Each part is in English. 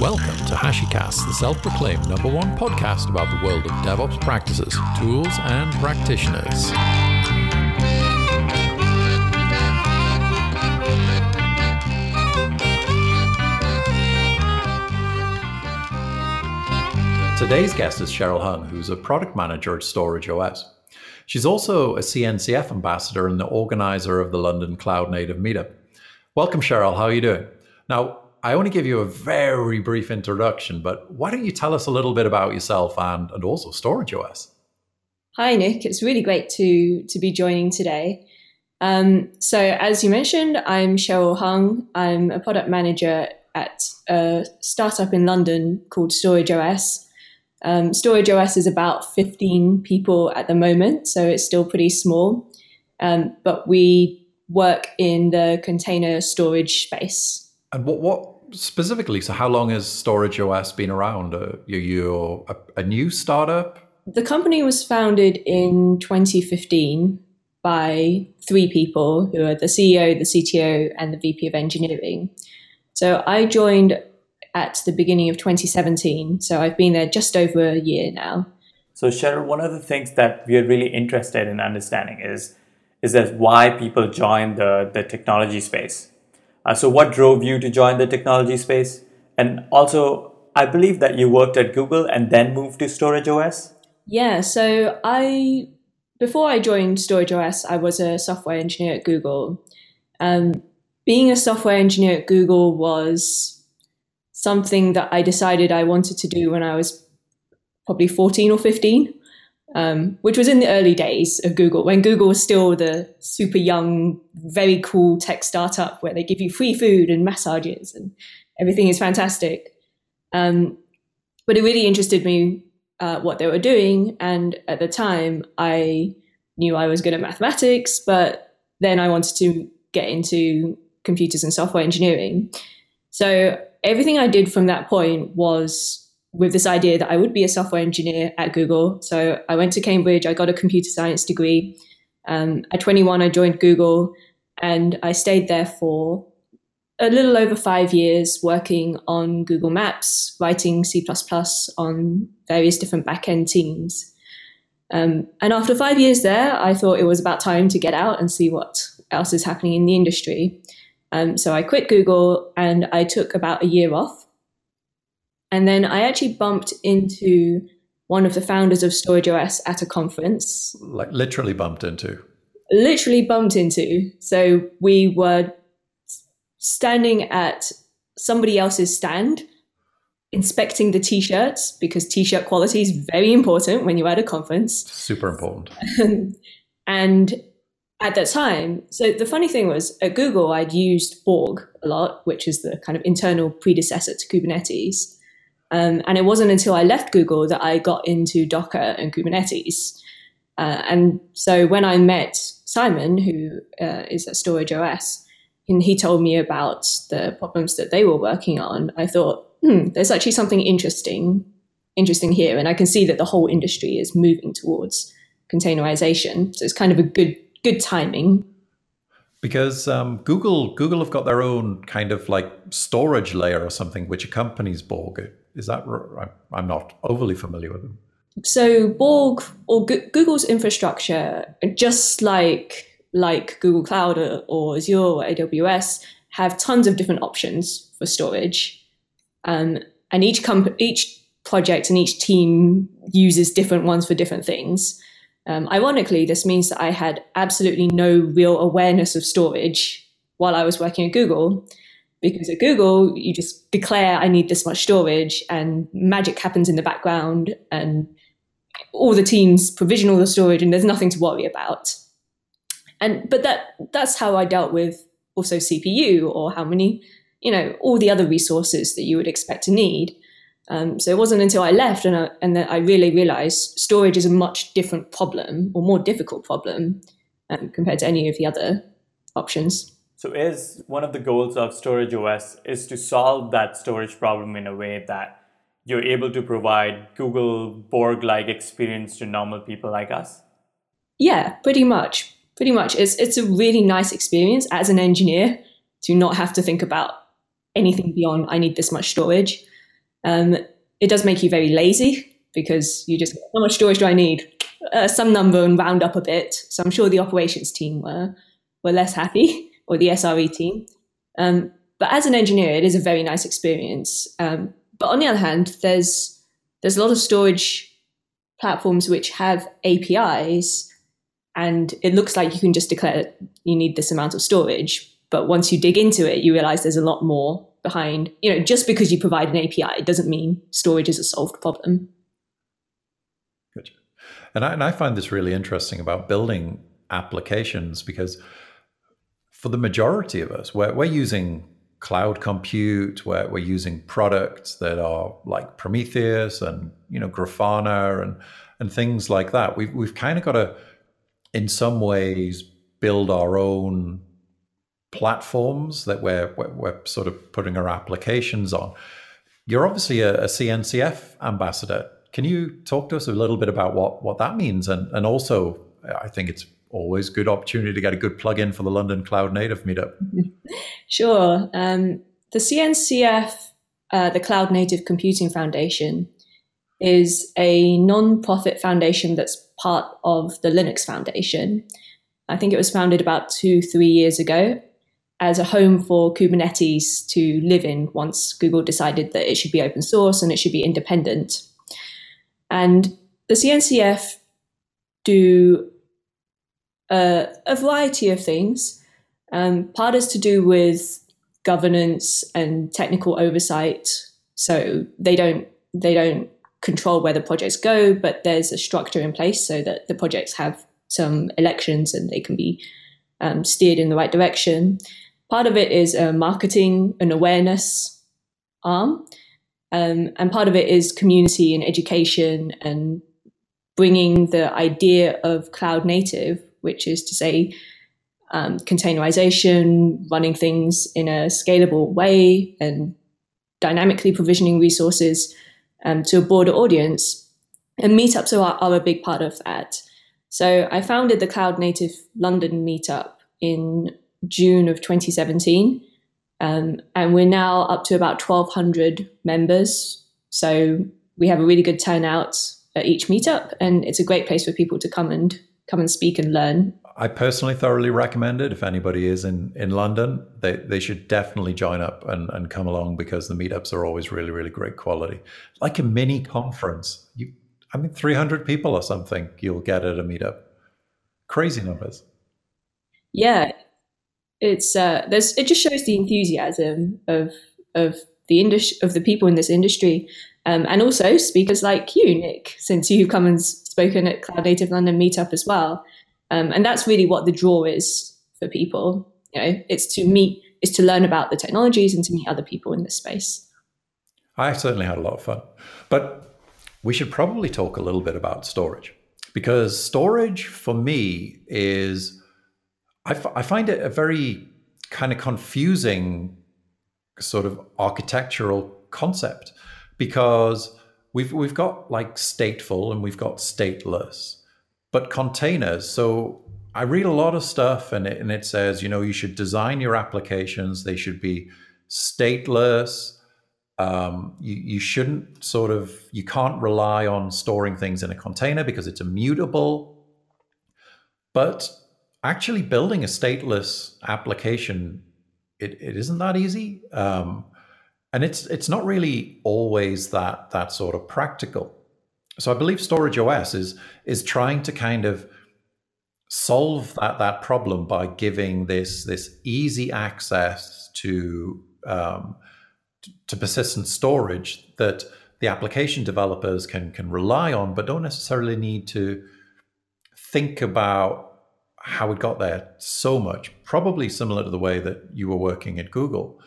Welcome to HashiCast, the self proclaimed number one podcast about the world of DevOps practices, tools, and practitioners. Today's guest is Cheryl Hung, who's a product manager at Storage OS. She's also a CNCF ambassador and the organizer of the London Cloud Native Meetup. Welcome, Cheryl. How are you doing? Now, I want to give you a very brief introduction, but why don't you tell us a little bit about yourself and, and also Storage OS? Hi, Nick. It's really great to, to be joining today. Um, so, as you mentioned, I'm Cheryl Hung. I'm a product manager at a startup in London called Storage OS. Um, Storage OS is about 15 people at the moment, so it's still pretty small. Um, but we work in the container storage space. And what, what specifically? So, how long has Storage OS been around? Uh, you, you a, a new startup? The company was founded in 2015 by three people who are the CEO, the CTO, and the VP of engineering. So I joined at the beginning of 2017. So I've been there just over a year now. So Cheryl, one of the things that we are really interested in understanding is is that why people join the, the technology space. Uh, so what drove you to join the technology space? And also, I believe that you worked at Google and then moved to Storage OS. Yeah, so I before I joined Storage OS, I was a software engineer at Google. Um, being a software engineer at Google was something that I decided I wanted to do when I was probably 14 or 15, um, which was in the early days of Google, when Google was still the super young, very cool tech startup where they give you free food and massages and everything is fantastic. Um, but it really interested me uh, what they were doing. And at the time, I knew I was good at mathematics, but then I wanted to get into computers and software engineering. So everything I did from that point was with this idea that I would be a software engineer at Google. So I went to Cambridge, I got a computer science degree. Um, at 21, I joined Google and I stayed there for a little over five years working on Google Maps, writing C on various different backend teams. Um, and after five years there, I thought it was about time to get out and see what else is happening in the industry. Um, so I quit Google and I took about a year off. And then I actually bumped into one of the founders of Storage OS at a conference. Like literally bumped into? Literally bumped into. So we were standing at somebody else's stand inspecting the t-shirts because t-shirt quality is very important when you're at a conference super important and at that time, so the funny thing was at Google, I'd used Borg a lot, which is the kind of internal predecessor to Kubernetes. Um, and it wasn't until I left Google that I got into Docker and Kubernetes. Uh, and so when I met Simon, who uh, is at Storage OS, and he told me about the problems that they were working on, I thought, hmm, there's actually something interesting, interesting here. And I can see that the whole industry is moving towards containerization. So it's kind of a good good timing. Because um, Google Google have got their own kind of like storage layer or something which accompanies Borg. Is that I'm not overly familiar with them. So Borg or G- Google's infrastructure, just like like Google Cloud or, or Azure or AWS, have tons of different options for storage, um, and each comp- each project and each team uses different ones for different things. Um, ironically, this means that I had absolutely no real awareness of storage while I was working at Google. Because at Google, you just declare, I need this much storage, and magic happens in the background, and all the teams provision all the storage, and there's nothing to worry about. And but that that's how I dealt with also CPU or how many, you know, all the other resources that you would expect to need. Um, so it wasn't until I left and, I, and that I really realized storage is a much different problem or more difficult problem um, compared to any of the other options. So is one of the goals of Storage OS is to solve that storage problem in a way that you're able to provide Google Borg-like experience to normal people like us? Yeah, pretty much. Pretty much. It's it's a really nice experience as an engineer to not have to think about anything beyond I need this much storage. Um, it does make you very lazy because you just how much storage do I need? Uh, some number and round up a bit. So I'm sure the operations team were were less happy, or the SRE team. Um, but as an engineer, it is a very nice experience. Um, but on the other hand, there's there's a lot of storage platforms which have APIs, and it looks like you can just declare you need this amount of storage. But once you dig into it, you realize there's a lot more behind. You know, just because you provide an API, it doesn't mean storage is a solved problem. Good. And I, and I find this really interesting about building applications because for the majority of us, we're, we're using cloud compute, we're, we're using products that are like Prometheus and you know Grafana and and things like that. We've we've kind of got to, in some ways, build our own platforms that we're, we're, we're sort of putting our applications on. You're obviously a, a, CNCF ambassador. Can you talk to us a little bit about what, what that means? And, and also, I think it's always good opportunity to get a good plug-in for the London Cloud Native meetup. Sure. Um, the CNCF, uh, the Cloud Native Computing Foundation, is a non-profit foundation that's part of the Linux Foundation. I think it was founded about two, three years ago, as a home for Kubernetes to live in once Google decided that it should be open source and it should be independent. And the CNCF do a, a variety of things. Um, part is to do with governance and technical oversight. So they don't they don't control where the projects go, but there's a structure in place so that the projects have some elections and they can be um, steered in the right direction. Part of it is a marketing and awareness arm, um, and part of it is community and education and bringing the idea of cloud native, which is to say um, containerization, running things in a scalable way, and dynamically provisioning resources um, to a broader audience. And meetups are, are a big part of that. So I founded the Cloud Native London meetup in June of 2017. Um, and we're now up to about 1,200 members. So we have a really good turnout at each meetup, and it's a great place for people to come and come and speak and learn. I personally thoroughly recommend it. If anybody is in, in London, they, they should definitely join up and, and come along because the meetups are always really, really great quality. Like a mini conference. You, I mean, 300 people or something you'll get at a meetup. Crazy numbers. Yeah, it's uh, there's it just shows the enthusiasm of of the industry of the people in this industry, um, and also speakers like you, Nick, since you've come and spoken at Cloud Native London Meetup as well, um, and that's really what the draw is for people. You know, it's to meet, it's to learn about the technologies and to meet other people in this space. I certainly had a lot of fun, but we should probably talk a little bit about storage because storage for me is I, f- I find it a very kind of confusing sort of architectural concept because we've we've got like stateful and we've got stateless, but containers. So I read a lot of stuff and it, and it says you know you should design your applications. They should be stateless. Um, you, you shouldn't sort of you can't rely on storing things in a container because it's immutable. But actually building a stateless application it, it isn't that easy um, and it's it's not really always that that sort of practical so i believe storage os is is trying to kind of solve that that problem by giving this this easy access to um, to persistent storage that the application developers can can rely on but don't necessarily need to think about how it got there so much, probably similar to the way that you were working at Google.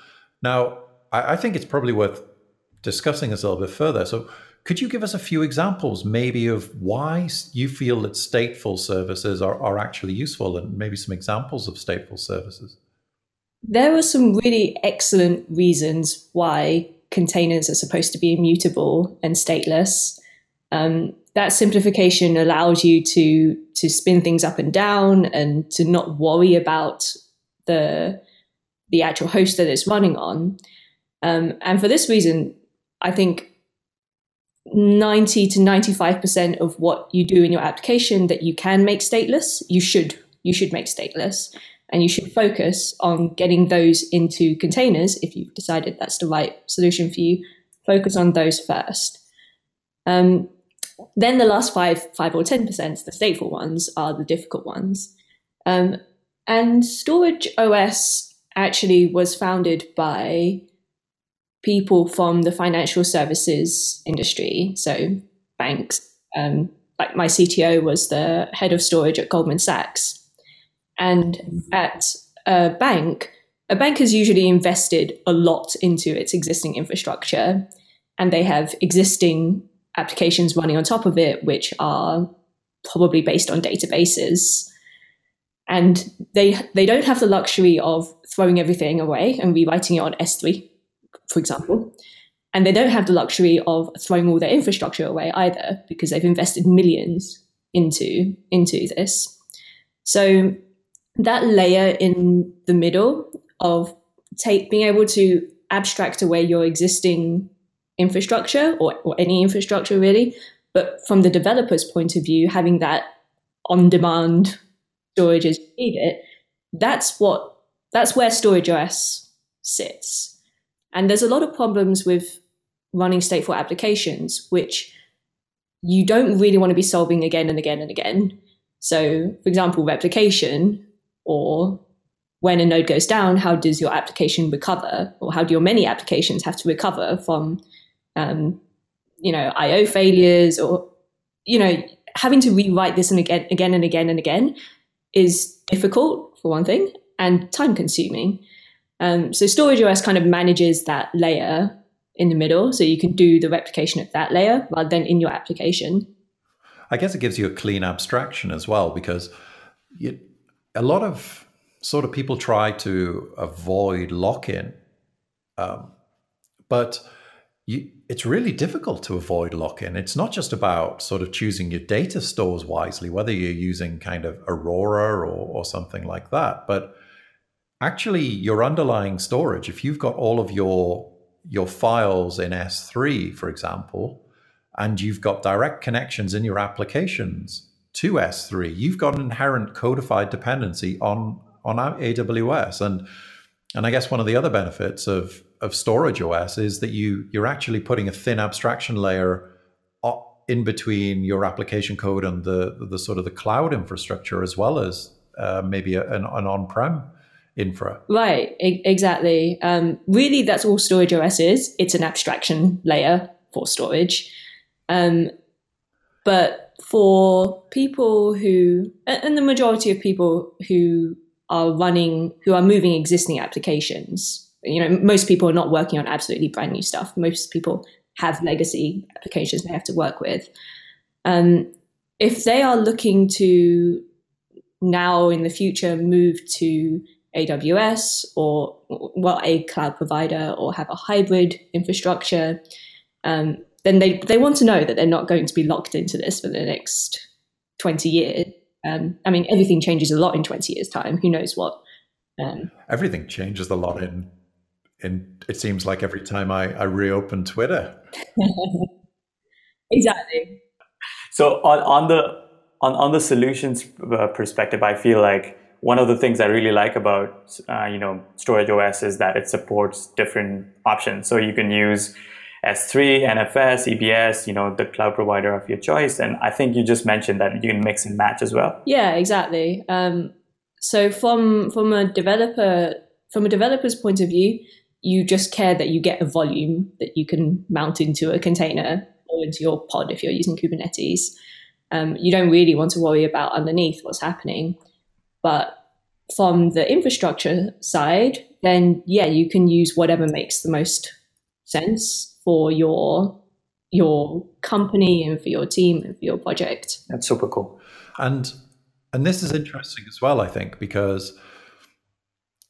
Now, I, I think it's probably worth discussing this a little bit further. So, could you give us a few examples, maybe, of why you feel that stateful services are, are actually useful and maybe some examples of stateful services? There are some really excellent reasons why containers are supposed to be immutable and stateless. Um, that simplification allows you to to spin things up and down and to not worry about the the actual host that it's running on. Um, and for this reason, I think 90 to 95% of what you do in your application that you can make stateless, you should you should make stateless and you should focus on getting those into containers if you've decided that's the right solution for you. Focus on those first. Um, then the last five, five or ten percent, the stateful ones, are the difficult ones. Um, and Storage OS actually was founded by people from the financial services industry, so banks. Um, like my CTO was the head of storage at Goldman Sachs, and at a bank, a bank has usually invested a lot into its existing infrastructure, and they have existing applications running on top of it, which are probably based on databases. And they they don't have the luxury of throwing everything away and rewriting it on S3, for example. And they don't have the luxury of throwing all their infrastructure away either, because they've invested millions into into this. So that layer in the middle of take being able to abstract away your existing infrastructure or, or any infrastructure really, but from the developer's point of view, having that on demand storage as you need it, that's what that's where storage OS sits. And there's a lot of problems with running stateful applications, which you don't really want to be solving again and again and again. So, for example, replication or when a node goes down, how does your application recover, or how do your many applications have to recover from, um, you know, I/O failures, or you know, having to rewrite this and again, again and again and again is difficult for one thing and time consuming. Um, so Storage OS kind of manages that layer in the middle, so you can do the replication at that layer rather than in your application. I guess it gives you a clean abstraction as well because you, a lot of sort of people try to avoid lock-in, um, but you, it's really difficult to avoid lock-in. It's not just about sort of choosing your data stores wisely, whether you're using kind of Aurora or, or something like that, but actually your underlying storage. If you've got all of your your files in S3, for example, and you've got direct connections in your applications to S3, you've got an inherent codified dependency on on AWS. And and I guess one of the other benefits of of storage OS is that you you're actually putting a thin abstraction layer in between your application code and the the sort of the cloud infrastructure as well as uh, maybe a, an, an on-prem infra. Right, e- exactly. Um, really, that's all storage OS is. It's an abstraction layer for storage. Um, but for people who, and the majority of people who are running, who are moving existing applications, you know, most people are not working on absolutely brand new stuff. Most people have legacy applications they have to work with. Um, if they are looking to now in the future move to AWS or well a cloud provider or have a hybrid infrastructure, um, then they, they want to know that they're not going to be locked into this for the next 20 years. Um, I mean, everything changes a lot in 20 years' time. Who knows what? Um, everything changes a lot in, in, it seems like every time I, I reopen Twitter. exactly. So on, on the, on, on the solutions uh, perspective, I feel like one of the things I really like about, uh, you know, Storage OS is that it supports different options. So you can use S3, NFS, EBS, you know, the cloud provider of your choice. And I think you just mentioned that you can mix and match as well. Yeah, exactly. Um, so from from a developer from a developer's point of view, you just care that you get a volume that you can mount into a container or into your pod if you're using Kubernetes. Um, you don't really want to worry about underneath what's happening. But from the infrastructure side, then yeah, you can use whatever makes the most sense for your your company and for your team and for your project. That's super cool. And and this is interesting as well, I think, because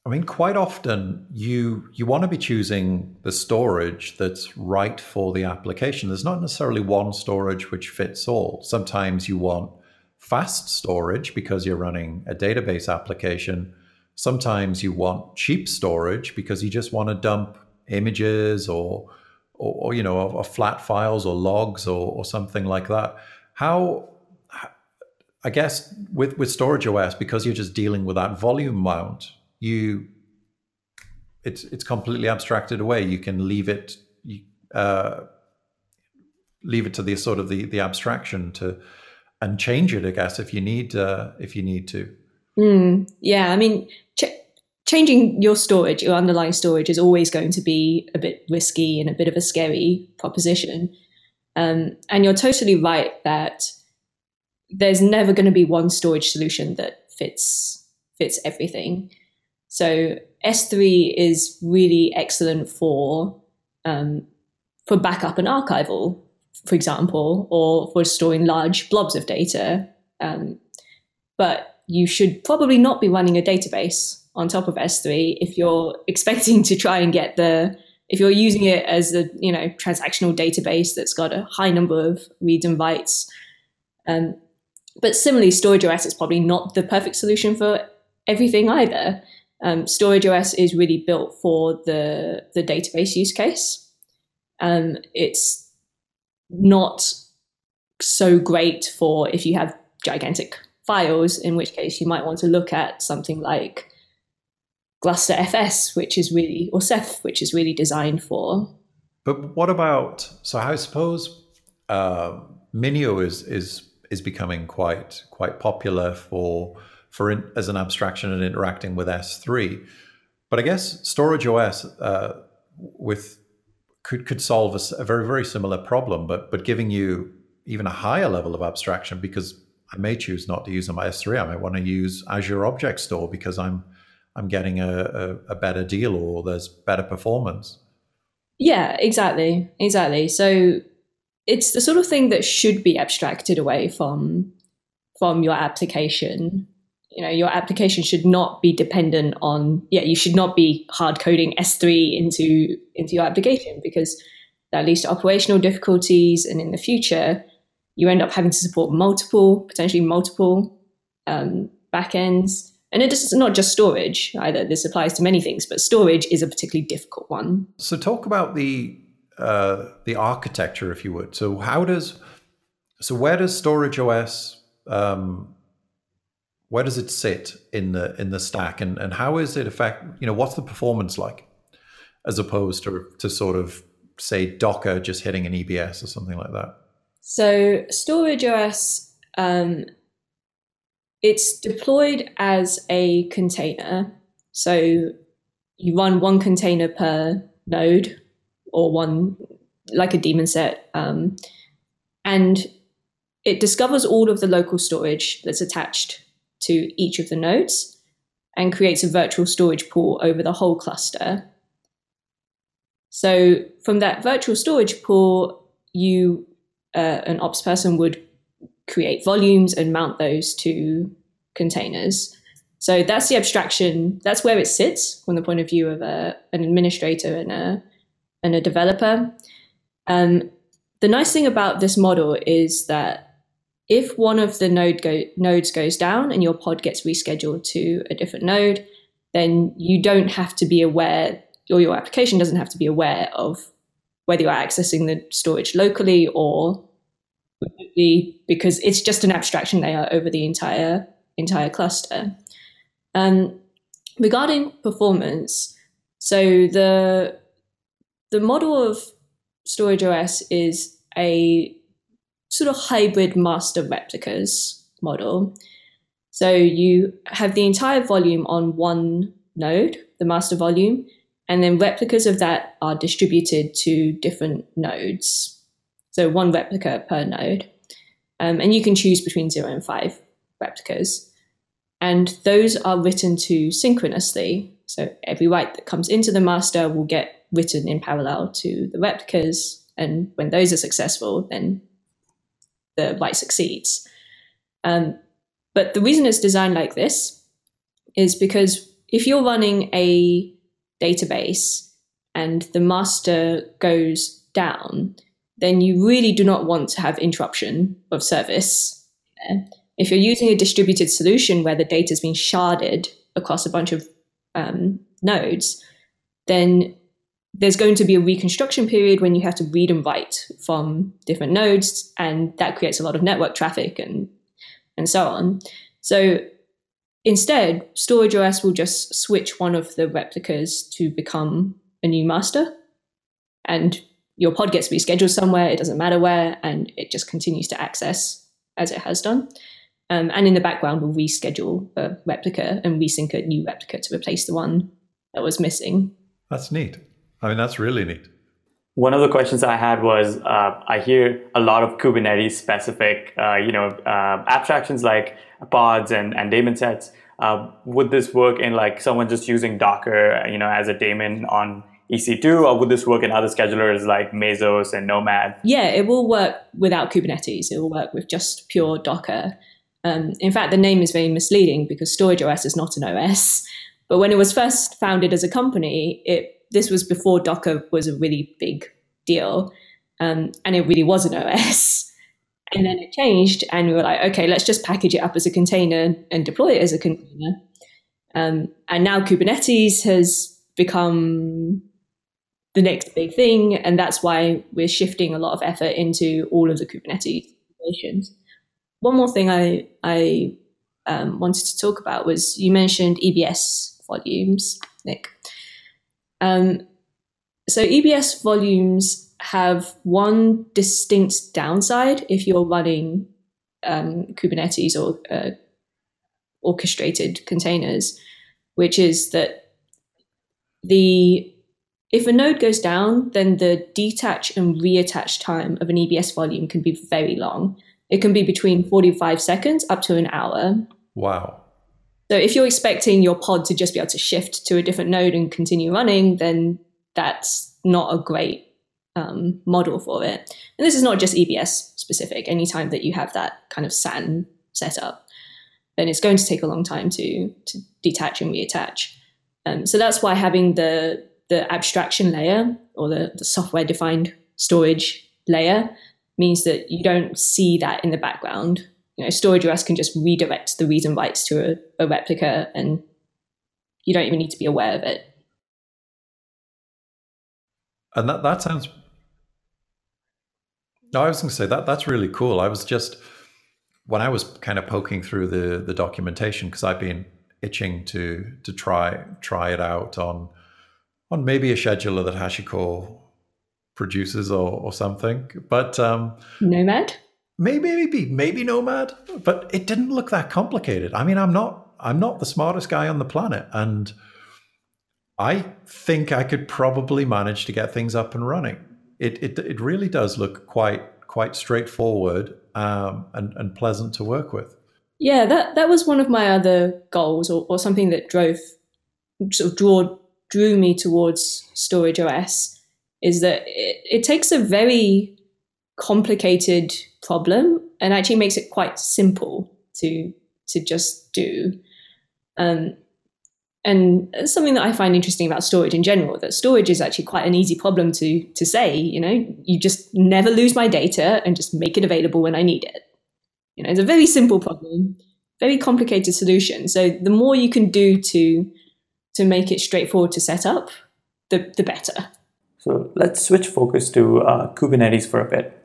I mean, quite often you you want to be choosing the storage that's right for the application. There's not necessarily one storage which fits all. Sometimes you want fast storage because you're running a database application. Sometimes you want cheap storage because you just want to dump images or or, or you know, or, or, flat files or logs or, or something like that. How, I guess, with with Storage OS, because you're just dealing with that volume mount, you it's it's completely abstracted away. You can leave it. Uh, leave it to the sort of the the abstraction to and change it, I guess, if you need uh, if you need to. Mm, yeah, I mean, ch- changing your storage, your underlying storage, is always going to be a bit risky and a bit of a scary proposition. Um, and you're totally right that there's never going to be one storage solution that fits fits everything. So S3 is really excellent for um, for backup and archival for example, or for storing large blobs of data. Um, but you should probably not be running a database on top of S3 if you're expecting to try and get the if you're using it as a you know transactional database that's got a high number of reads and writes. Um, but similarly, Storage OS is probably not the perfect solution for everything either. Um, Storage OS is really built for the the database use case. Um, it's not so great for if you have gigantic files, in which case you might want to look at something like Gluster FS, which is really, or Ceph, which is really designed for. But what about, so I suppose uh, Minio is, is, is becoming quite, quite popular for, for in, as an abstraction and interacting with S3. But I guess Storage OS uh, with could could solve a, a, very very similar problem, but but giving you even a higher level of abstraction because I may choose not to use my S3. I might want to use Azure Object Store because I'm I'm getting a, a, a better deal or there's better performance. Yeah, exactly, exactly. So it's the sort of thing that should be abstracted away from from your application you know your application should not be dependent on yeah you should not be hard coding s3 into into your application because that leads to operational difficulties. And in the future you end up having to support multiple potentially multiple um, backends. And it is not just storage either. This applies to many things but storage is a particularly difficult one. So talk about the uh, the architecture if you would. So how does so where does storage os um, where does it sit in the in the stack? And, and how is it affect you know what's the performance like? As opposed to to sort of say docker just hitting an ebs or something like that. So storage os um, it's deployed as a container. So you run one container per node or one like a daemon set um, and it discovers all of the local storage that's attached to each of the nodes and creates a virtual storage pool over the whole cluster. So from that virtual storage pool, you uh, an ops person would create volumes and mount those to containers. So that's the abstraction. That's where it sits from the point of view of a, an administrator and a and a developer. Um, the nice thing about this model is that if one of the node go, nodes goes down and your pod gets rescheduled to a different node, then you don't have to be aware, or your application doesn't have to be aware of whether you're accessing the storage locally or remotely, because it's just an abstraction layer over the entire entire cluster. Um, regarding performance, so the the model of Storage OS is a sort of hybrid master replicas model. So you have the entire volume on one node, the master volume, and then replicas of that are distributed to different nodes. So one replica per node. Um, and you can choose between zero and five replicas. And those are written to synchronously. So every write that comes into the master will get written in parallel to the replicas. And when those are successful, then the write succeeds. Um, but the reason it's designed like this is because if you're running a database and the master goes down, then you really do not want to have interruption of service. If you're using a distributed solution where the data has been sharded across a bunch of um, nodes, then there's going to be a reconstruction period when you have to read and write from different nodes, and that creates a lot of network traffic and and so on. So instead, Storage OS will just switch one of the replicas to become a new master, and your pod gets rescheduled somewhere. It doesn't matter where, and it just continues to access as it has done. Um, and in the background, we'll reschedule a replica and resync a new replica to replace the one that was missing. That's neat. I mean, that's really neat. One of the questions I had was uh, I hear a lot of Kubernetes specific, uh, you know, uh, abstractions like pods and, and daemon sets. Uh, would this work in like someone just using Docker, you know, as a daemon on EC2, or would this work in other schedulers like Mesos and Nomad? Yeah, it will work without Kubernetes. It will work with just pure Docker. Um, in fact, the name is very misleading because Storage OS is not an OS. But when it was first founded as a company, it this was before Docker was a really big deal, um, and it really was an OS. And then it changed, and we were like, okay, let's just package it up as a container and deploy it as a container. Um, and now Kubernetes has become the next big thing, and that's why we're shifting a lot of effort into all of the Kubernetes integrations. One more thing I I um, wanted to talk about was you mentioned EBS volumes, Nick. Um, so EBS volumes have one distinct downside if you're running um, Kubernetes or uh, orchestrated containers, which is that the if a node goes down, then the detach and reattach time of an EBS volume can be very long. It can be between 45 seconds up to an hour. Wow. So if you're expecting your pod to just be able to shift to a different node and continue running, then that's not a great um, model for it. And this is not just EBS specific. Anytime that you have that kind of SAN setup, then it's going to take a long time to to detach and reattach. Um, so that's why having the the abstraction layer or the, the software defined storage layer means that you don't see that in the background you know, storage OS can just redirect the read and writes to a, a replica and you don't even need to be aware of it. And that, that sounds no, I was going to say that that's really cool. I was just when I was kind of poking through the the documentation because I've been itching to to try try it out on on maybe a scheduler that HashiCorp produces or, or something. But um, Nomad maybe maybe maybe nomad but it didn't look that complicated. I mean i'm not i'm not the smartest guy on the planet and i think i could probably manage to get things up and running. It it, it really does look quite quite straightforward um, and, and pleasant to work with. Yeah that that was one of my other goals or, or something that drove sort of drew drew me towards storage os is that it, it takes a very complicated problem and actually makes it quite simple to to just do. Um, and something that I find interesting about storage in general, that storage is actually quite an easy problem to to say. You know, you just never lose my data and just make it available when I need it. You know, it's a very simple problem, very complicated solution. So the more you can do to to make it straightforward to set up, the the better. So let's switch focus to uh, Kubernetes for a bit.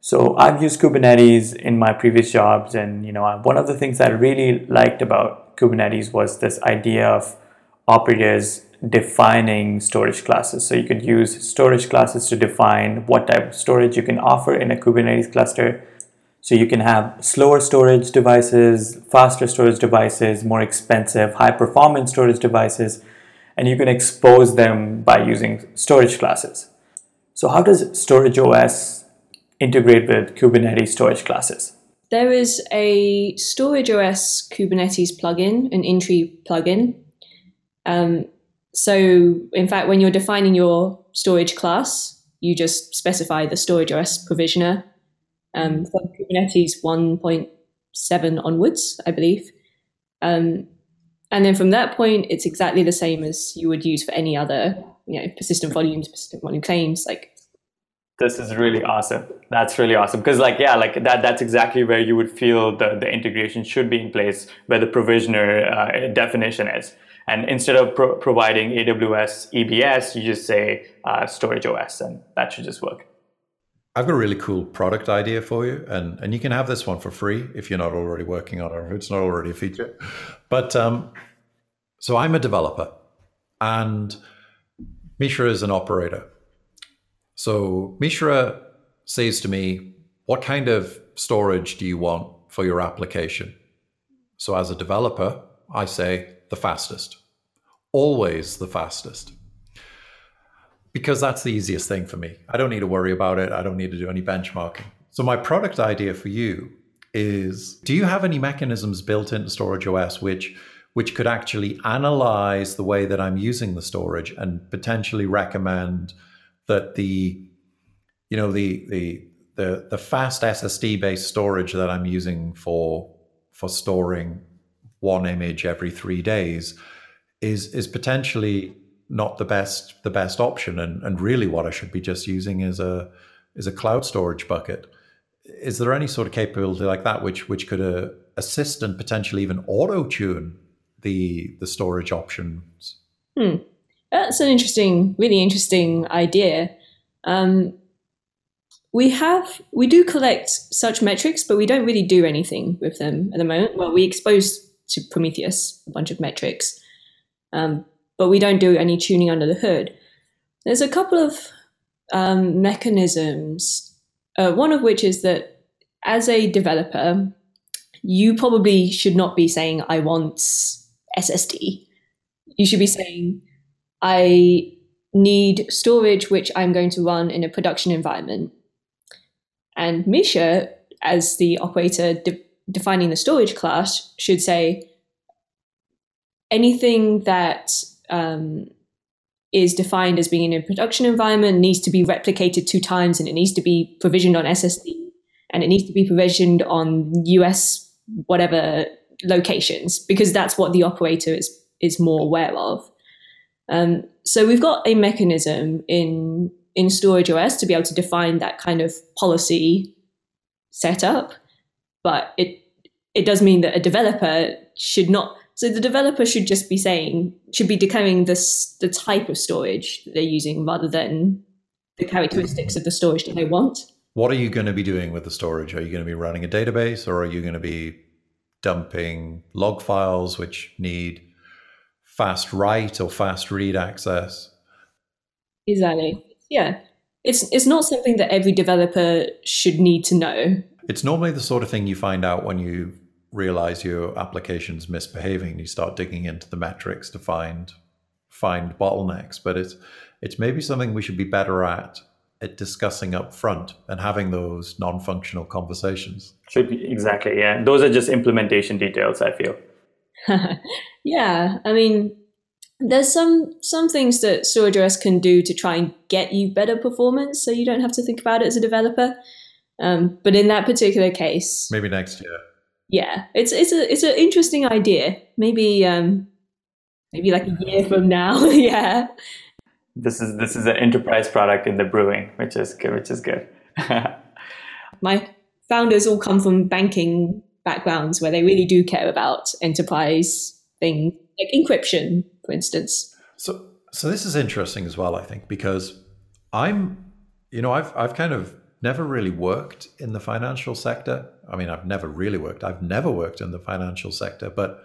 So I've used Kubernetes in my previous jobs, and you know, one of the things I really liked about Kubernetes was this idea of operators defining storage classes. So you could use storage classes to define what type of storage you can offer in a Kubernetes cluster. So you can have slower storage devices, faster storage devices, more expensive, high performance storage devices, and you can expose them by using storage classes. So how does Storage OS integrate with Kubernetes storage classes? There is a Storage OS Kubernetes plugin, an in-tree plugin. Um, so, in fact, when you're defining your storage class, you just specify the Storage OS provisioner um, from Kubernetes 1.7 onwards, I believe. Um, and then from that point, it's exactly the same as you would use for any other, you know, persistent volumes, persistent volume claims, like this is really awesome. That's really awesome because, like, yeah, like that—that's exactly where you would feel the the integration should be in place, where the provisioner uh, definition is. And instead of pro- providing AWS EBS, you just say uh, Storage OS, and that should just work. I've got a really cool product idea for you, and, and you can have this one for free if you're not already working on it it's not already a feature. But um, so I'm a developer, and Mishra is an operator. So Mishra says to me, What kind of storage do you want for your application? So as a developer, I say the fastest, always the fastest. Because that's the easiest thing for me. I don't need to worry about it. I don't need to do any benchmarking. So, my product idea for you is do you have any mechanisms built into Storage OS which which could actually analyze the way that I'm using the storage and potentially recommend that the you know the the the, the fast SSD based storage that I'm using for for storing one image every three days is is potentially not the best the best option and, and really what I should be just using is a is a cloud storage bucket. Is there any sort of capability like that which which could uh, assist and potentially even auto tune the the storage options? Hmm. That's an interesting, really interesting idea. Um, we have we do collect such metrics, but we don't really do anything with them at the moment. Well, we expose to Prometheus a bunch of metrics, um, but we don't do any tuning under the hood. There's a couple of um, mechanisms, uh, one of which is that as a developer, you probably should not be saying, I want SSD. You should be saying, I need storage which I'm going to run in a production environment. And Mishra, as the operator de- defining the storage class, should say anything that um, is defined as being in a production environment needs to be replicated two times and it needs to be provisioned on SSD and it needs to be provisioned on US whatever locations because that's what the operator is is more aware of. Um, so we've got a mechanism in in Storage OS to be able to define that kind of policy setup, but it it does mean that a developer should not so the developer should just be saying, should be declaring this the type of storage that they're using rather than the characteristics of the storage that they want. What are you going to be doing with the storage? Are you going to be running a database or are you going to be dumping log files which need fast write or fast read access? Exactly. Yeah. It's it's not something that every developer should need to know. It's normally the sort of thing you find out when you realize your application's misbehaving, you start digging into the metrics to find find bottlenecks. But it's it's maybe something we should be better at at discussing up front and having those non-functional conversations. Should be exactly, yeah. Those are just implementation details, I feel. yeah. I mean there's some some things that StorageOS can do to try and get you better performance so you don't have to think about it as a developer. Um, but in that particular case, maybe next year yeah, it's it's a it's an interesting idea. Maybe um, maybe like a year from now. yeah. This is this is an enterprise product in the brewing, which is good. Which is good. My founders all come from banking backgrounds where they really do care about enterprise things like encryption, for instance. So so this is interesting as well, I think, because I'm you know I've I've kind of never really worked in the financial sector. I mean, I've never really worked. I've never worked in the financial sector, but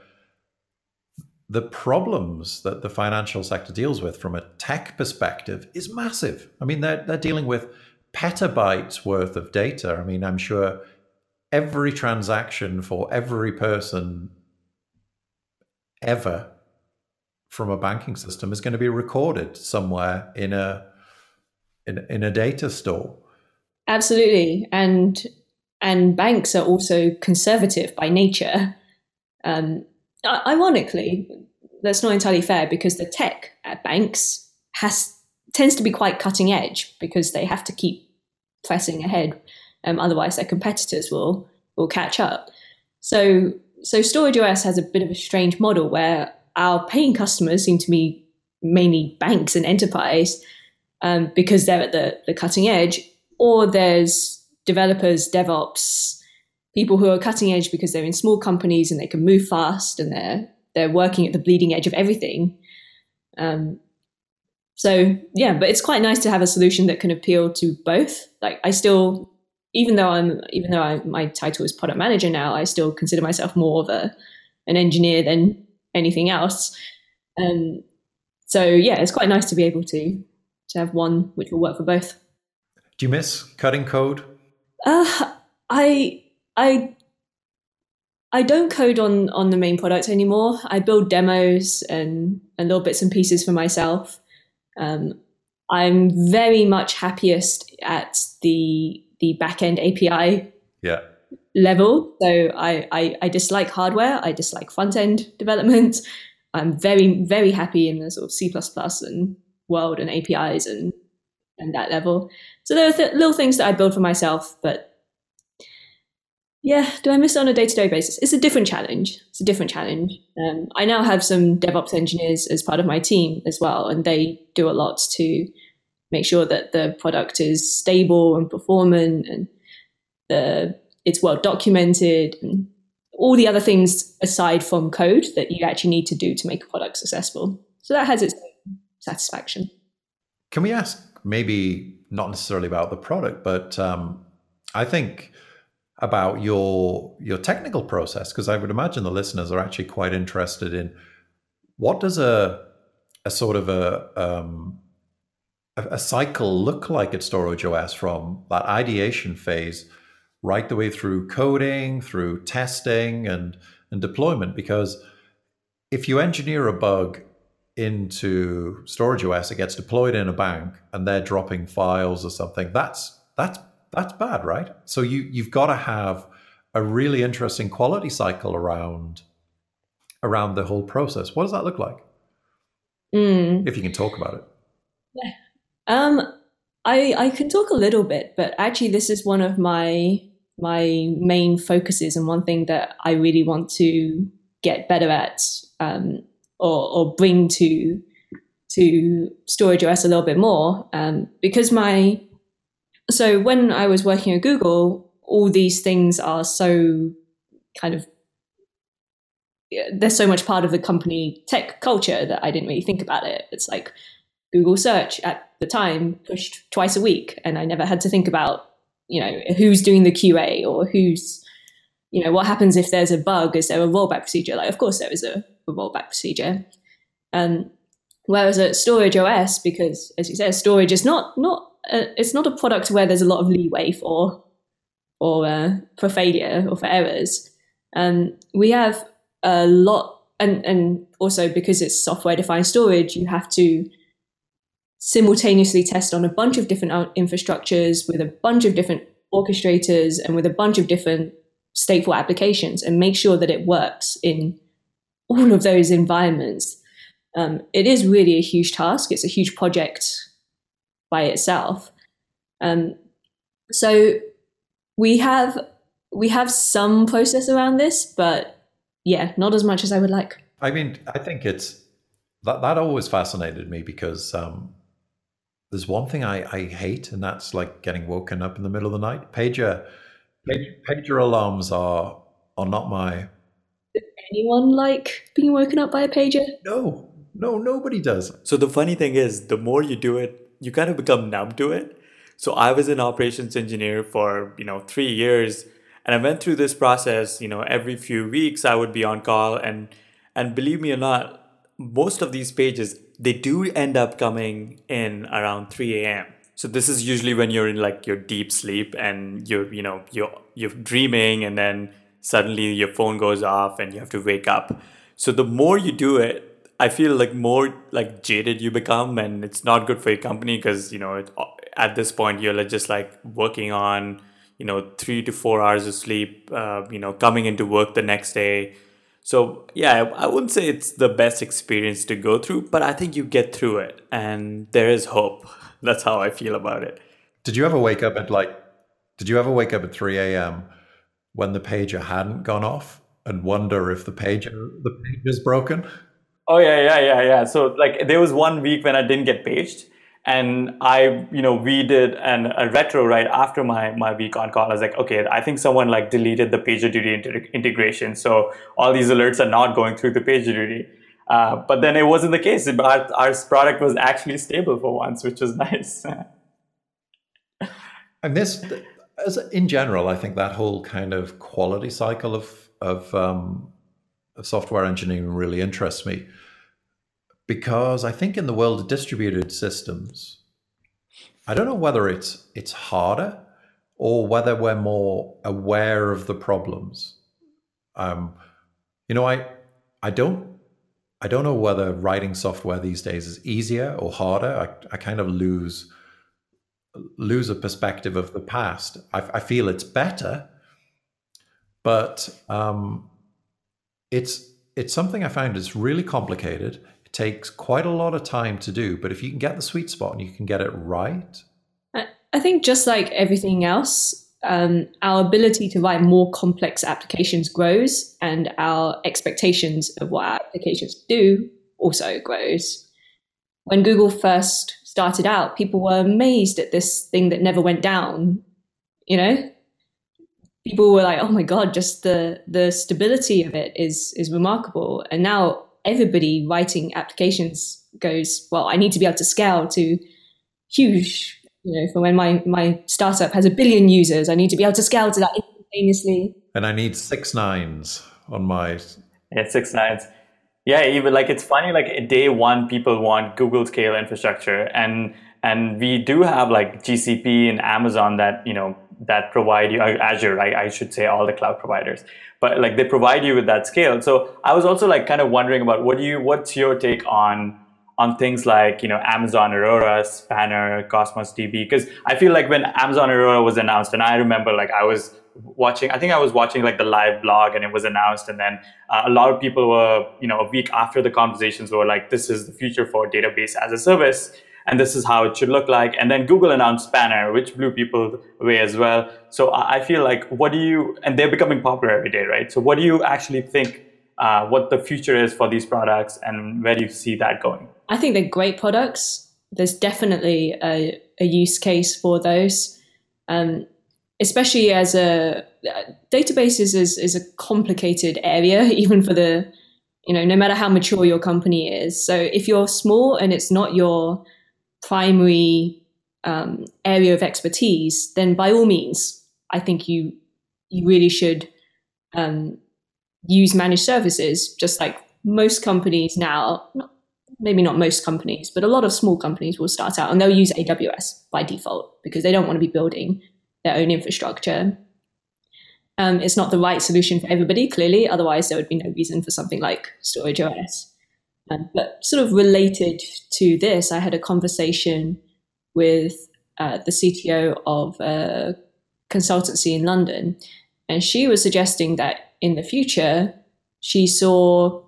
the problems that the financial sector deals with from a tech perspective is massive. I mean, they're, they're dealing with petabytes worth of data. I mean, I'm sure every transaction for every person ever from a banking system is going to be recorded somewhere in a in, in a data store. Absolutely, and and banks are also conservative by nature. Um, ironically, that's not entirely fair because the tech at banks has tends to be quite cutting edge because they have to keep pressing ahead, um, otherwise their competitors will will catch up. So so Storage OS has a bit of a strange model where our paying customers seem to be mainly banks and enterprise um, because they're at the, the cutting edge, or there's developers, DevOps, people who are cutting edge because they're in small companies and they can move fast and they're they're working at the bleeding edge of everything. Um, so yeah, but it's quite nice to have a solution that can appeal to both. Like I still, even though I'm, even though I, my title is product manager now, I still consider myself more of a an engineer than anything else. Um, so yeah, it's quite nice to be able to to have one which will work for both. Do you miss cutting code? Uh, I I I don't code on on the main product anymore. I build demos and and little bits and pieces for myself. Um, I'm very much happiest at the the backend API yeah. level. So I, I, I dislike hardware. I dislike front end development. I'm very very happy in the sort of C and world and APIs and and that level. So there are th- little things that I build for myself, but yeah, do I miss it on a day to day basis? It's a different challenge. It's a different challenge. Um, I now have some DevOps engineers as part of my team as well, and they do a lot to make sure that the product is stable and performant and the it's well documented and all the other things aside from code that you actually need to do to make a product successful. So that has its satisfaction. Can we ask maybe not necessarily about the product, but um, I think about your your technical process because I would imagine the listeners are actually quite interested in what does a a sort of a um, a, cycle look like at Storage OS from that ideation phase right the way through coding, through testing and and deployment because if you engineer a bug into storage os it gets deployed in a bank and they're dropping files or something that's that's that's bad, right? So you you've got to have a really interesting quality cycle around around the whole process. What does that look like? Mm. If you can talk about it. Yeah. Um, I I can talk a little bit, but actually, this is one of my my main focuses and one thing that I really want to get better at um, or, or bring to to storage OS a little bit more um, because my so when I was working at Google, all these things are so kind of they're so much part of the company tech culture that I didn't really think about it. It's like Google search at the time pushed twice a week, and I never had to think about you know who's doing the QA or who's you know what happens if there's a bug. Is there a rollback procedure? Like, of course there is a, a rollback procedure. Um, whereas at Storage OS, because as you said, storage is not not a, it's not a product where there's a lot of leeway for or uh, for failure or for errors. Um, we have a lot, and and also because it's software defined storage, you have to simultaneously test on a bunch of different infrastructures with a bunch of different orchestrators and with a bunch of different stateful applications and make sure that it works in all of those environments. Um, it is really a huge task. It's a huge project by itself. Um, so we have we have some process around this, but yeah, not as much as I would like. I mean, I think it's that that always fascinated me because um, there's one thing I, I hate, and that's like getting woken up in the middle of the night. Pager pager, pager alarms are are not my. Does anyone like being woken up by a pager? No, no, nobody does. So the funny thing is, the more you do it, you kind of become numb to it. So I was an operations engineer for, you know, 3 years and I went through this process, you know, every few weeks I would be on call and and believe me or not, most of these pages they do end up coming in around 3 a.m. So this is usually when you're in like your deep sleep and you're, you know, you're you're dreaming and then suddenly your phone goes off and you have to wake up. So the more you do it, I feel like more like jaded you become, and it's not good for your company because you know it, at this point you're just like working on you know three to four hours of sleep, uh, you know coming into work the next day. So yeah, I wouldn't say it's the best experience to go through, but I think you get through it, and there is hope. That's how I feel about it. Did you ever wake up at like? Did you ever wake up at three a.m. when the pager hadn't gone off and wonder if the pager the pager's broken? Oh yeah, yeah, yeah, yeah. So like there was one week when I didn't get paged, and I, you know, we did an, a retro right after my my vCon call. I was like, okay, I think someone like deleted the PagerDuty inter- integration, so all these alerts are not going through the PagerDuty. Uh, but then it wasn't the case. Our, our product was actually stable for once, which was nice. and this, as in general, I think that whole kind of quality cycle of of, um, of software engineering really interests me because I think in the world of distributed systems, I don't know whether it's it's harder or whether we're more aware of the problems. Um, you know, I I don't I don't know whether writing software these days is easier or harder. I, I kind of lose lose a perspective of the past. I, I feel it's better, but um, it's it's something I found is really complicated takes quite a lot of time to do, but if you can get the sweet spot and you can get it right. I think just like everything else, um, our ability to write more complex applications grows, and our expectations of what our applications do also grows. When Google first started out, people were amazed at this thing that never went down. You know, people were like, "Oh my god, just the the stability of it is is remarkable." And now everybody writing applications goes, well, I need to be able to scale to huge, you know, for when my, my startup has a billion users, I need to be able to scale to that instantaneously. And I need six nines on my. Yeah, six nines. Yeah, even like it's funny, like day one, people want Google scale infrastructure. And and we do have like GCP and Amazon that, you know, that provide you uh, Azure, I, I should say all the cloud providers, but like they provide you with that scale. So I was also like kind of wondering about what do you, what's your take on on things like you know Amazon Aurora, Spanner, Cosmos DB? Because I feel like when Amazon Aurora was announced, and I remember like I was watching, I think I was watching like the live blog, and it was announced, and then uh, a lot of people were you know a week after the conversations were like, this is the future for database as a service and this is how it should look like. And then Google announced Spanner, which blew people away as well. So I feel like, what do you, and they're becoming popular every day, right? So what do you actually think uh, what the future is for these products and where do you see that going? I think they're great products. There's definitely a, a use case for those. Um, especially as a databases is, is a complicated area, even for the, you know, no matter how mature your company is. So if you're small and it's not your primary um, area of expertise, then by all means, I think you you really should um, use managed services, just like most companies now. Not, maybe not most companies, but a lot of small companies will start out and they'll use AWS by default because they don't want to be building their own infrastructure. Um, it's not the right solution for everybody, clearly. Otherwise, there would be no reason for something like Storage OS. Um, but sort of related to this, I had a conversation with uh, the CTO of a consultancy in London, and she was suggesting that in the future, she saw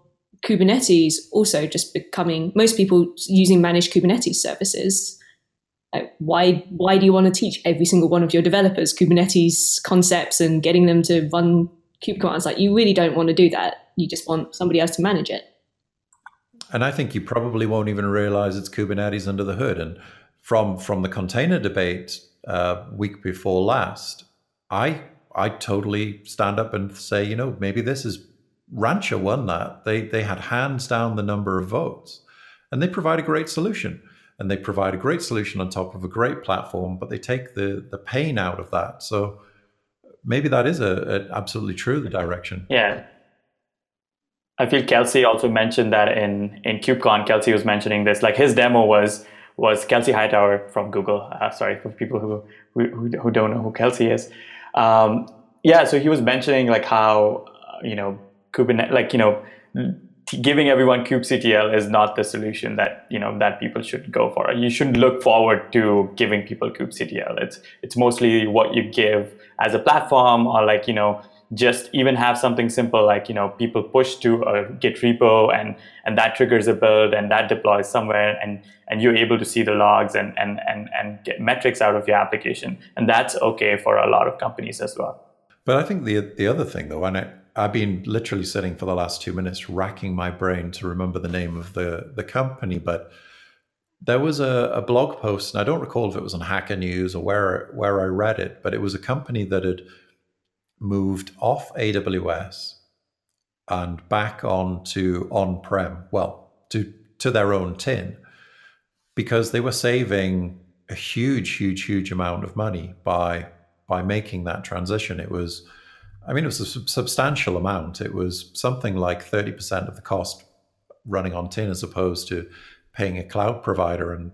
Kubernetes also just becoming most people using managed Kubernetes services. Like why why do you want to teach every single one of your developers Kubernetes concepts and getting them to run kube commands? Like you really don't want to do that. You just want somebody else to manage it. And I think you probably won't even realize it's Kubernetes under the hood. And from from the container debate uh, week before last, I I totally stand up and say, you know, maybe this is Rancher won that. They they had hands down the number of votes, and they provide a great solution. And they provide a great solution on top of a great platform, but they take the the pain out of that. So maybe that is a, a absolutely true the direction. Yeah, I feel Kelsey also mentioned that in in KubeCon. Kelsey was mentioning this. Like his demo was was Kelsey Hightower from Google. Uh, sorry for people who, who who don't know who Kelsey is. Um, yeah, so he was mentioning like how uh, you know Kubernetes, like you know, giving everyone kubectl is not the solution that you know that people should go for. You shouldn't look forward to giving people kubectl. It's it's mostly what you give as a platform or like you know just even have something simple like you know people push to a git repo and and that triggers a build and that deploys somewhere and and you're able to see the logs and and and, and get metrics out of your application. And that's okay for a lot of companies as well. But i think the the other thing though and I, I've been literally sitting for the last two minutes racking my brain to remember the name of the the company but there was a, a, blog post, and I don't recall if it was on Hacker News or where where I read it, but it was a company that had moved off AWS and back onto on-prem, well, to to their own tin, because they were saving a huge, huge, huge amount of money by by making that transition. It was, I mean, it was a substantial amount. It was something like thirty percent of the cost running on tin as opposed to paying a cloud provider. And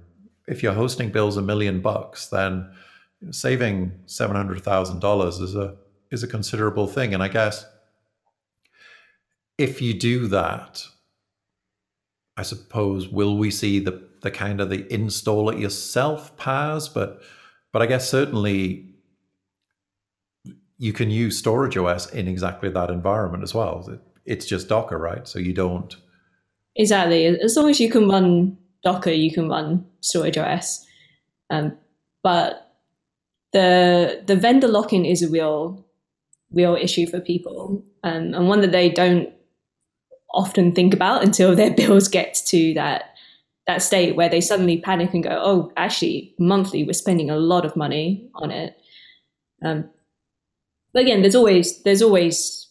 if your hosting bill's a million bucks, then saving seven hundred thousand dollars is a is a considerable thing. And I guess if you do that, I suppose will we see the the kind of the install it yourself paths, but but I guess certainly you can use storage OS in exactly that environment as well. It's just Docker, right? So you don't exactly as long as you can run Docker, you can run storage OS. Um, but the the vendor lock-in is a real real issue for people, um, and one that they don't often think about until their bills get to that that state where they suddenly panic and go, "Oh, actually, monthly we're spending a lot of money on it." Um, but again, there's always there's always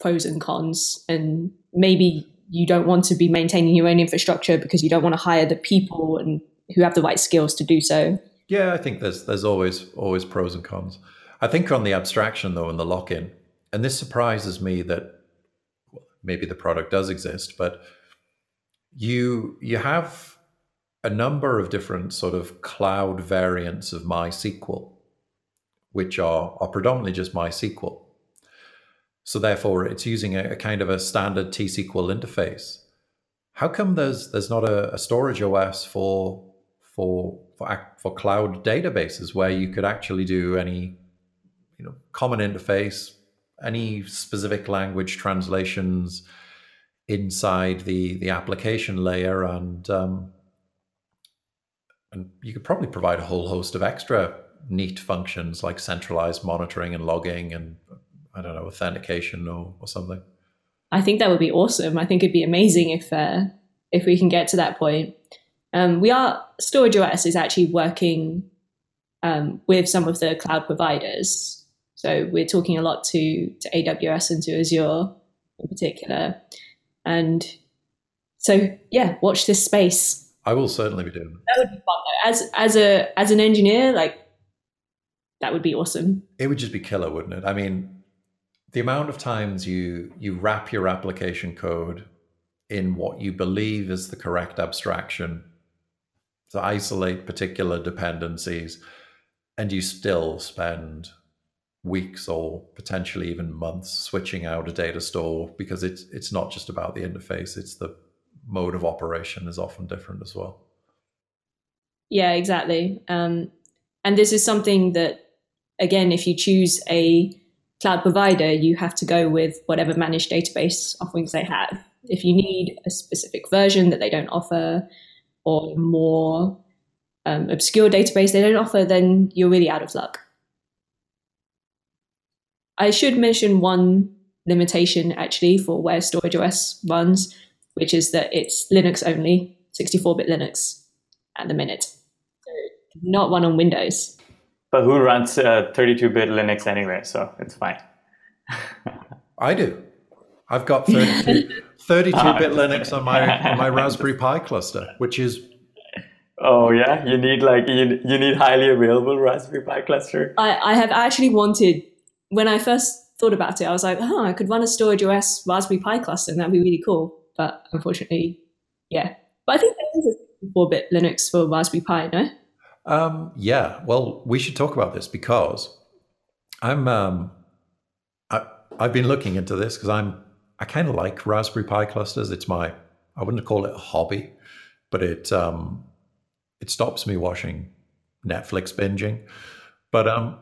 pros and cons, and maybe you don't want to be maintaining your own infrastructure because you don't want to hire the people and who have the right skills to do so. Yeah, I think there's there's always always pros and cons. I think on the abstraction though and the lock-in, and this surprises me that maybe the product does exist, but you you have a number of different sort of cloud variants of MySQL, which are, are predominantly just MySQL. So therefore, it's using a, a kind of a standard T-SQL interface. How come there's there's not a, a storage OS for for for for cloud databases where you could actually do any you know common interface, any specific language translations inside the the application layer, and um, and you could probably provide a whole host of extra neat functions like centralized monitoring and logging and I don't know authentication or, or something. I think that would be awesome. I think it'd be amazing if uh, if we can get to that point. Um, we are Storage OS is actually working um, with some of the cloud providers so we're talking a lot to, to AWS and to Azure in particular. And so, yeah, watch this space. I will certainly be doing that. would be fun. As as a as an engineer, like that would be awesome. It would just be killer, wouldn't it? I mean, the amount of times you you wrap your application code in what you believe is the correct abstraction to isolate particular dependencies, and you still spend weeks or potentially even months switching out a data store because it's it's not just about the interface it's the mode of operation is often different as well. Yeah exactly. Um, and this is something that again if you choose a cloud provider you have to go with whatever managed database offerings they have. If you need a specific version that they don't offer or more um, obscure database they don't offer then you're really out of luck I should mention one limitation actually for where Storage OS runs, which is that it's Linux only, 64-bit Linux at the minute. So not one on Windows. But who runs 32-bit uh, Linux anyway, so it's fine. I do. I've got 32, 32-bit Linux on my on my Raspberry Pi cluster, which is Oh yeah, you need like you, you need highly available Raspberry Pi cluster. I, I have actually wanted when I first thought about it, I was like, oh, I could run a storage OS Raspberry Pi cluster and that'd be really cool. But unfortunately, yeah. But I think there is a 4 bit Linux for Raspberry Pi, no? Um, yeah. Well, we should talk about this because I'm, um, I, I've been looking into this because I'm, I kind of like Raspberry Pi clusters. It's my, I wouldn't call it a hobby, but it, um, it stops me watching Netflix binging. But um,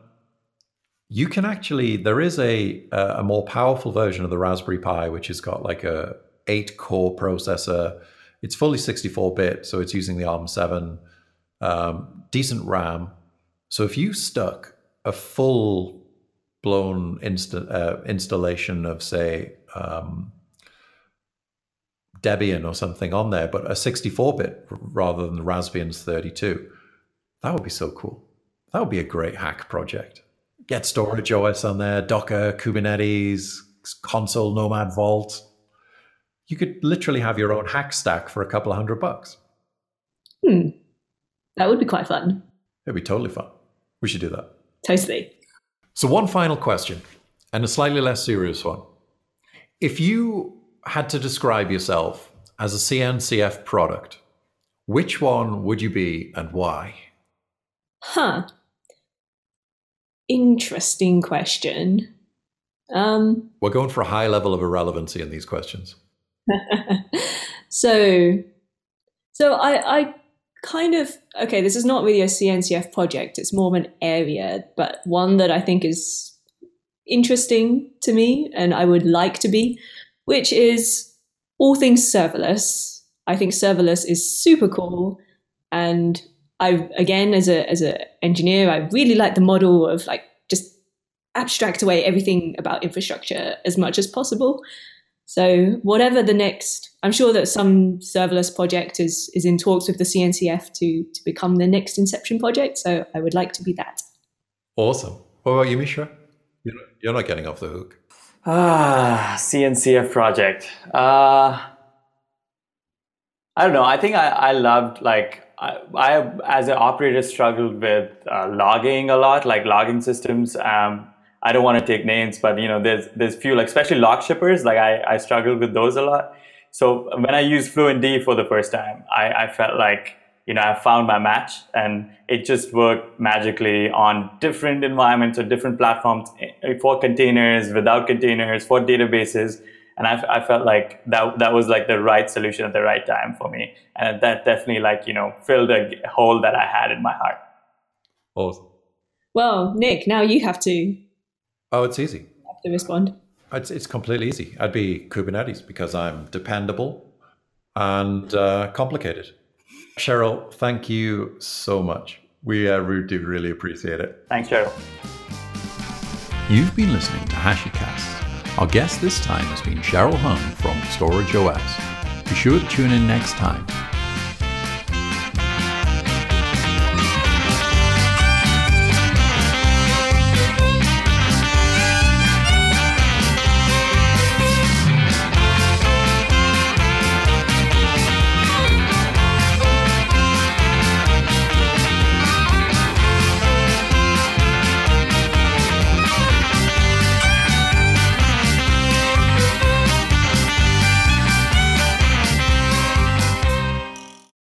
you can actually there is a a more powerful version of the Raspberry Pi which has got like a 8 core processor. It's fully 64 bit, so it's using the ARM7, um, decent RAM. So if you stuck a full blown insta- uh, installation of say um, Debian or something on there, but a 64 bit rather than the Raspbian's 32. That would be so cool. That would be a great hack project. Get storage OS on there, Docker, Kubernetes, Consul, Nomad Vault. You could literally have your own hack stack for a couple of hundred bucks. Hmm. That would be quite fun. It'd be totally fun. We should do that. Totally. So, one final question, and a slightly less serious one. If you had to describe yourself as a CNCF product, which one would you be and why? Huh. Interesting question. Um, We're going for a high level of irrelevancy in these questions. so, so I, I kind of okay. This is not really a CNCF project. It's more of an area, but one that I think is interesting to me, and I would like to be, which is all things serverless. I think serverless is super cool, and I again as a as an engineer, I really like the model of like just abstract away everything about infrastructure as much as possible. So whatever the next, I'm sure that some serverless project is is in talks with the CNCF to to become the next Inception project. So I would like to be that. Awesome. What about you, Mishra? You're not getting off the hook. Ah, CNCF project. Uh, I don't know. I think I, I loved like I, I as an operator struggled with uh, logging a lot, like logging systems. Um, I don't want to take names, but you know, there's there's few like especially log shippers. Like I I struggled with those a lot. So when I used Fluentd for the first time, I, I felt like you know I found my match, and it just worked magically on different environments or different platforms eh, for containers, without containers, for databases. And I, I felt like that that was like the right solution at the right time for me, and that definitely like you know filled a hole that I had in my heart. Awesome. Well, Nick, now you have to Oh, it's easy. have to respond. It's, it's completely easy. I'd be Kubernetes because I'm dependable and uh, complicated. Cheryl, thank you so much. We uh, really do really appreciate it. Thanks, Cheryl. You've been listening to HashiCast. Our guest this time has been Cheryl Hung from Storage OS. Be sure to tune in next time